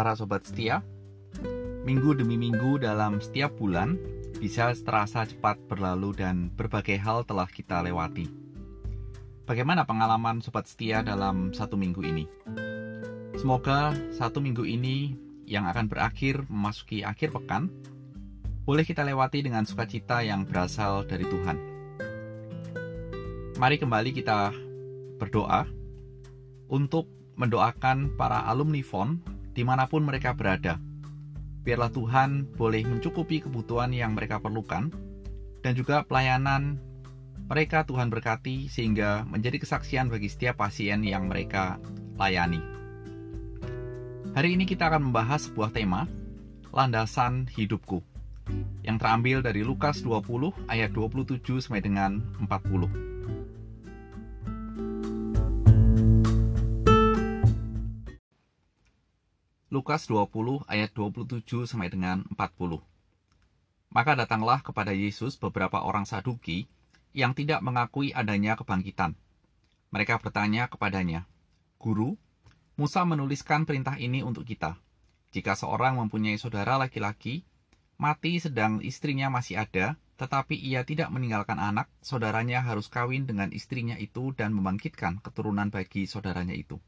para sobat setia. Minggu demi minggu dalam setiap bulan bisa terasa cepat berlalu dan berbagai hal telah kita lewati. Bagaimana pengalaman sobat setia dalam satu minggu ini? Semoga satu minggu ini yang akan berakhir memasuki akhir pekan, boleh kita lewati dengan sukacita yang berasal dari Tuhan. Mari kembali kita berdoa untuk mendoakan para alumni FON di mana pun mereka berada. Biarlah Tuhan boleh mencukupi kebutuhan yang mereka perlukan dan juga pelayanan mereka Tuhan berkati sehingga menjadi kesaksian bagi setiap pasien yang mereka layani. Hari ini kita akan membahas sebuah tema, landasan hidupku, yang terambil dari Lukas 20 ayat 27 sampai dengan 40. Lukas 20 ayat 27 sampai dengan 40. Maka datanglah kepada Yesus beberapa orang Saduki yang tidak mengakui adanya kebangkitan. Mereka bertanya kepadanya, "Guru, Musa menuliskan perintah ini untuk kita. Jika seorang mempunyai saudara laki-laki mati sedang istrinya masih ada, tetapi ia tidak meninggalkan anak, saudaranya harus kawin dengan istrinya itu dan membangkitkan keturunan bagi saudaranya itu."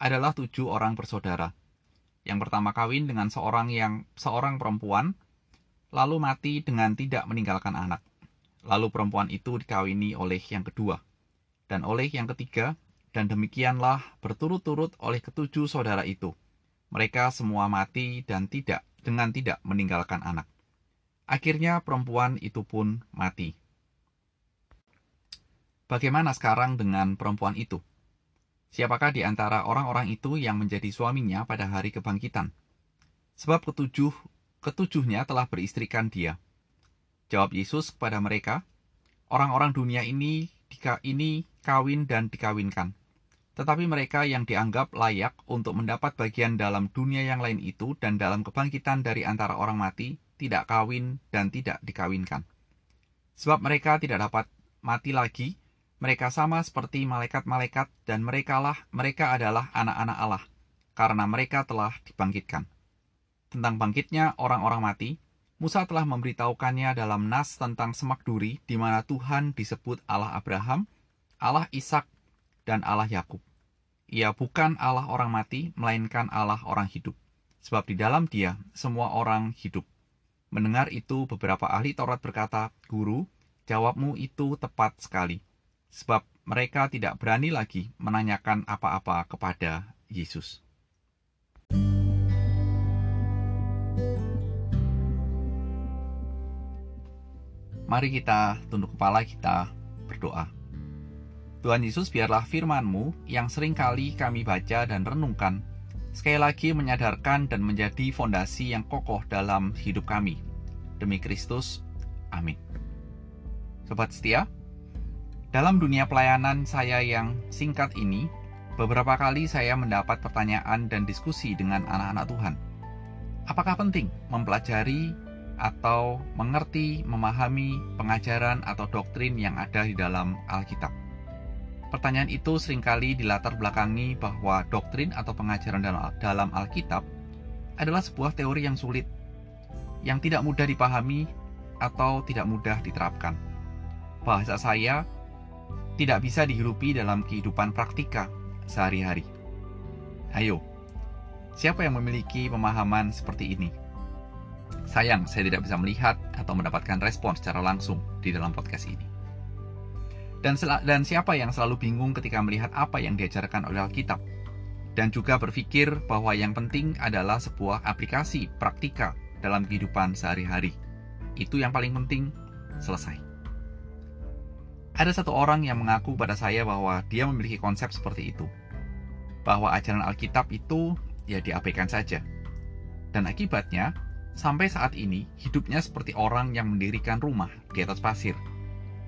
Adalah tujuh orang bersaudara. Yang pertama kawin dengan seorang yang seorang perempuan, lalu mati dengan tidak meninggalkan anak. Lalu perempuan itu dikawini oleh yang kedua, dan oleh yang ketiga, dan demikianlah berturut-turut oleh ketujuh saudara itu. Mereka semua mati dan tidak dengan tidak meninggalkan anak. Akhirnya perempuan itu pun mati. Bagaimana sekarang dengan perempuan itu? Siapakah di antara orang-orang itu yang menjadi suaminya pada hari kebangkitan? Sebab ketujuh ketujuhnya telah beristrikan dia. Jawab Yesus kepada mereka, orang-orang dunia ini ini kawin dan dikawinkan. Tetapi mereka yang dianggap layak untuk mendapat bagian dalam dunia yang lain itu dan dalam kebangkitan dari antara orang mati, tidak kawin dan tidak dikawinkan. Sebab mereka tidak dapat mati lagi, mereka sama seperti malaikat-malaikat dan merekalah mereka adalah anak-anak Allah, karena mereka telah dibangkitkan. Tentang bangkitnya orang-orang mati, Musa telah memberitahukannya dalam nas tentang semak duri di mana Tuhan disebut Allah Abraham, Allah Ishak, dan Allah Yakub. Ia bukan Allah orang mati, melainkan Allah orang hidup. Sebab di dalam dia semua orang hidup. Mendengar itu beberapa ahli Taurat berkata, Guru, jawabmu itu tepat sekali. Sebab mereka tidak berani lagi menanyakan apa-apa kepada Yesus. Mari kita tunduk kepala kita berdoa. Tuhan Yesus biarlah firman-Mu yang sering kali kami baca dan renungkan, sekali lagi menyadarkan dan menjadi fondasi yang kokoh dalam hidup kami. Demi Kristus, amin. Sobat setia, dalam dunia pelayanan saya yang singkat ini, beberapa kali saya mendapat pertanyaan dan diskusi dengan anak-anak Tuhan. Apakah penting mempelajari atau mengerti, memahami pengajaran atau doktrin yang ada di dalam Alkitab. Pertanyaan itu sering kali dilatar belakangi bahwa doktrin atau pengajaran dalam Alkitab adalah sebuah teori yang sulit, yang tidak mudah dipahami atau tidak mudah diterapkan. Bahasa saya tidak bisa dihidupi dalam kehidupan praktika sehari-hari. Ayo, siapa yang memiliki pemahaman seperti ini? Sayang, saya tidak bisa melihat atau mendapatkan respon secara langsung di dalam podcast ini. Dan, dan siapa yang selalu bingung ketika melihat apa yang diajarkan oleh Alkitab? Dan juga berpikir bahwa yang penting adalah sebuah aplikasi praktika dalam kehidupan sehari-hari. Itu yang paling penting, selesai. Ada satu orang yang mengaku pada saya bahwa dia memiliki konsep seperti itu. Bahwa ajaran Alkitab itu ya diabaikan saja. Dan akibatnya, Sampai saat ini, hidupnya seperti orang yang mendirikan rumah di atas pasir.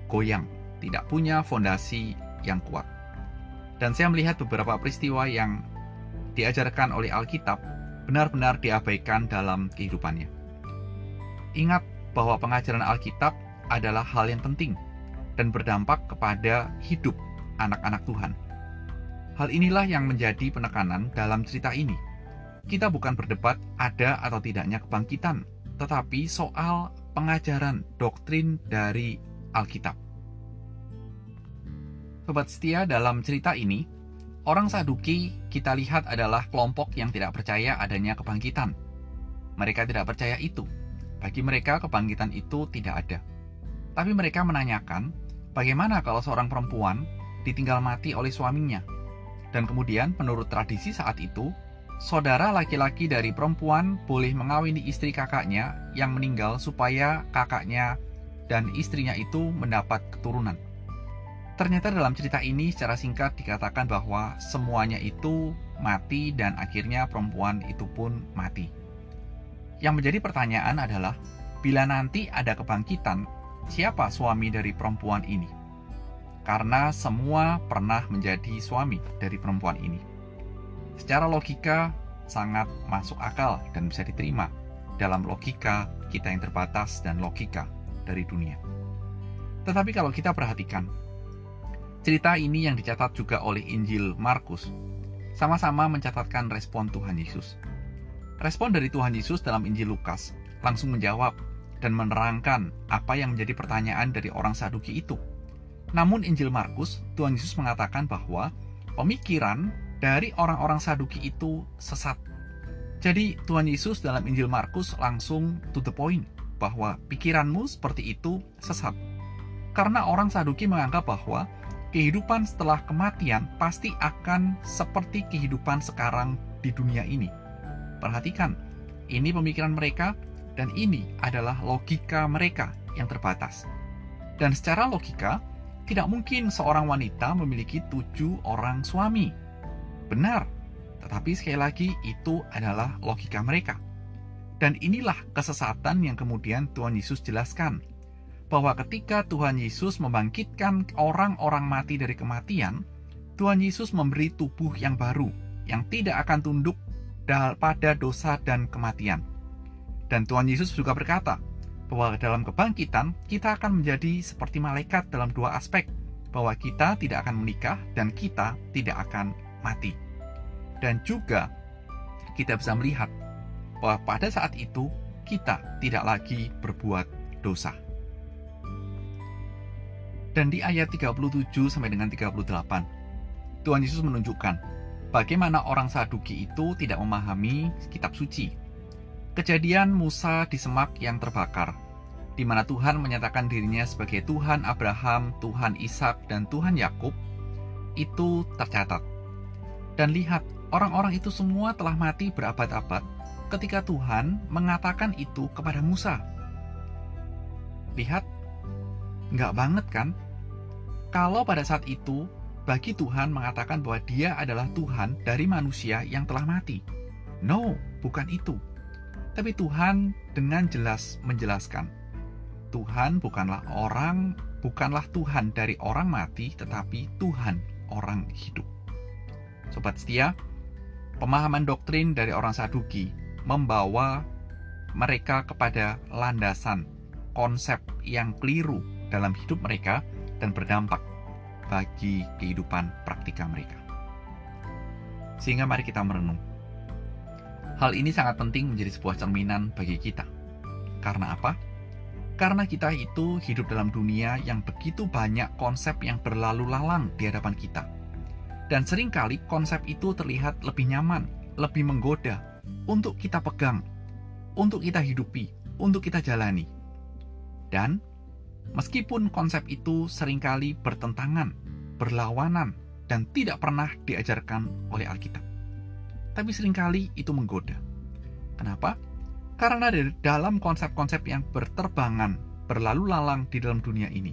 Goyang, tidak punya fondasi yang kuat. Dan saya melihat beberapa peristiwa yang diajarkan oleh Alkitab benar-benar diabaikan dalam kehidupannya. Ingat bahwa pengajaran Alkitab adalah hal yang penting dan berdampak kepada hidup anak-anak Tuhan. Hal inilah yang menjadi penekanan dalam cerita ini kita bukan berdebat ada atau tidaknya kebangkitan, tetapi soal pengajaran doktrin dari Alkitab. Sobat setia, dalam cerita ini, orang Saduki kita lihat adalah kelompok yang tidak percaya adanya kebangkitan. Mereka tidak percaya itu. Bagi mereka, kebangkitan itu tidak ada. Tapi mereka menanyakan, bagaimana kalau seorang perempuan ditinggal mati oleh suaminya? Dan kemudian, menurut tradisi saat itu, saudara laki-laki dari perempuan boleh mengawini istri kakaknya yang meninggal supaya kakaknya dan istrinya itu mendapat keturunan. Ternyata dalam cerita ini secara singkat dikatakan bahwa semuanya itu mati dan akhirnya perempuan itu pun mati. Yang menjadi pertanyaan adalah, bila nanti ada kebangkitan, siapa suami dari perempuan ini? Karena semua pernah menjadi suami dari perempuan ini. Secara logika sangat masuk akal dan bisa diterima dalam logika kita yang terbatas dan logika dari dunia. Tetapi kalau kita perhatikan, cerita ini yang dicatat juga oleh Injil Markus sama-sama mencatatkan respon Tuhan Yesus. Respon dari Tuhan Yesus dalam Injil Lukas langsung menjawab dan menerangkan apa yang menjadi pertanyaan dari orang Saduki itu. Namun Injil Markus, Tuhan Yesus mengatakan bahwa pemikiran dari orang-orang Saduki itu sesat. Jadi Tuhan Yesus dalam Injil Markus langsung to the point bahwa pikiranmu seperti itu sesat. Karena orang Saduki menganggap bahwa kehidupan setelah kematian pasti akan seperti kehidupan sekarang di dunia ini. Perhatikan, ini pemikiran mereka dan ini adalah logika mereka yang terbatas. Dan secara logika, tidak mungkin seorang wanita memiliki tujuh orang suami benar, tetapi sekali lagi itu adalah logika mereka. Dan inilah kesesatan yang kemudian Tuhan Yesus jelaskan. Bahwa ketika Tuhan Yesus membangkitkan orang-orang mati dari kematian, Tuhan Yesus memberi tubuh yang baru, yang tidak akan tunduk pada dosa dan kematian. Dan Tuhan Yesus juga berkata, bahwa dalam kebangkitan kita akan menjadi seperti malaikat dalam dua aspek, bahwa kita tidak akan menikah dan kita tidak akan mati. Dan juga kita bisa melihat bahwa pada saat itu kita tidak lagi berbuat dosa. Dan di ayat 37 sampai dengan 38, Tuhan Yesus menunjukkan bagaimana orang Saduki itu tidak memahami kitab suci. Kejadian Musa di semak yang terbakar, di mana Tuhan menyatakan dirinya sebagai Tuhan Abraham, Tuhan Ishak, dan Tuhan Yakub, itu tercatat dan lihat, orang-orang itu semua telah mati berabad-abad ketika Tuhan mengatakan itu kepada Musa. Lihat, nggak banget kan? Kalau pada saat itu, bagi Tuhan mengatakan bahwa dia adalah Tuhan dari manusia yang telah mati. No, bukan itu. Tapi Tuhan dengan jelas menjelaskan, Tuhan bukanlah orang, bukanlah Tuhan dari orang mati, tetapi Tuhan orang hidup. Sobat setia, pemahaman doktrin dari orang Saduki membawa mereka kepada landasan konsep yang keliru dalam hidup mereka dan berdampak bagi kehidupan praktika mereka. Sehingga mari kita merenung. Hal ini sangat penting menjadi sebuah cerminan bagi kita. Karena apa? Karena kita itu hidup dalam dunia yang begitu banyak konsep yang berlalu lalang di hadapan kita dan sering kali konsep itu terlihat lebih nyaman, lebih menggoda untuk kita pegang, untuk kita hidupi, untuk kita jalani. Dan meskipun konsep itu sering kali bertentangan, berlawanan, dan tidak pernah diajarkan oleh Alkitab. Tapi sering kali itu menggoda. Kenapa? Karena dari dalam konsep-konsep yang berterbangan, berlalu lalang di dalam dunia ini,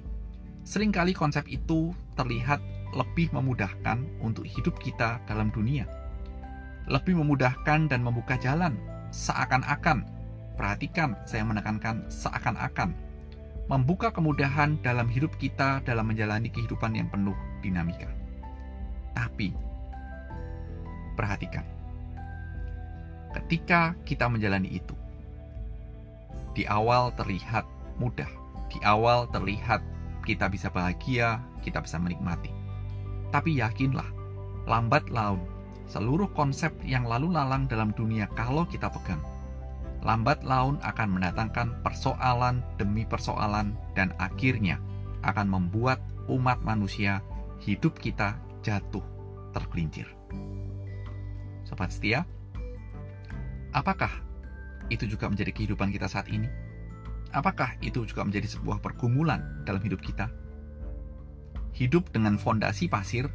sering kali konsep itu terlihat lebih memudahkan untuk hidup kita dalam dunia. Lebih memudahkan dan membuka jalan seakan-akan. Perhatikan, saya menekankan seakan-akan. Membuka kemudahan dalam hidup kita dalam menjalani kehidupan yang penuh dinamika. Tapi, perhatikan. Ketika kita menjalani itu, di awal terlihat mudah, di awal terlihat kita bisa bahagia, kita bisa menikmati. Tapi yakinlah, lambat laun seluruh konsep yang lalu lalang dalam dunia kalau kita pegang. Lambat laun akan mendatangkan persoalan demi persoalan dan akhirnya akan membuat umat manusia hidup kita jatuh tergelincir. Sobat setia, apakah itu juga menjadi kehidupan kita saat ini? Apakah itu juga menjadi sebuah pergumulan dalam hidup kita? Hidup dengan fondasi pasir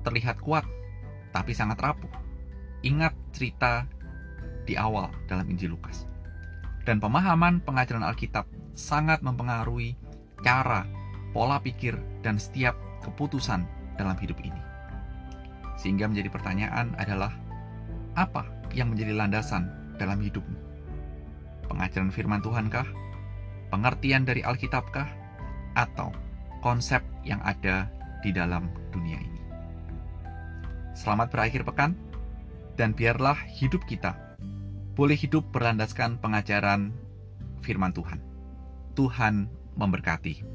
terlihat kuat tapi sangat rapuh. Ingat cerita di awal dalam Injil Lukas. Dan pemahaman pengajaran Alkitab sangat mempengaruhi cara, pola pikir, dan setiap keputusan dalam hidup ini. Sehingga menjadi pertanyaan adalah, apa yang menjadi landasan dalam hidupmu? Pengajaran firman Tuhankah? Pengertian dari Alkitabkah? Atau konsep yang ada di dalam dunia ini? Selamat berakhir pekan, dan biarlah hidup kita boleh hidup berlandaskan pengajaran firman Tuhan. Tuhan memberkati.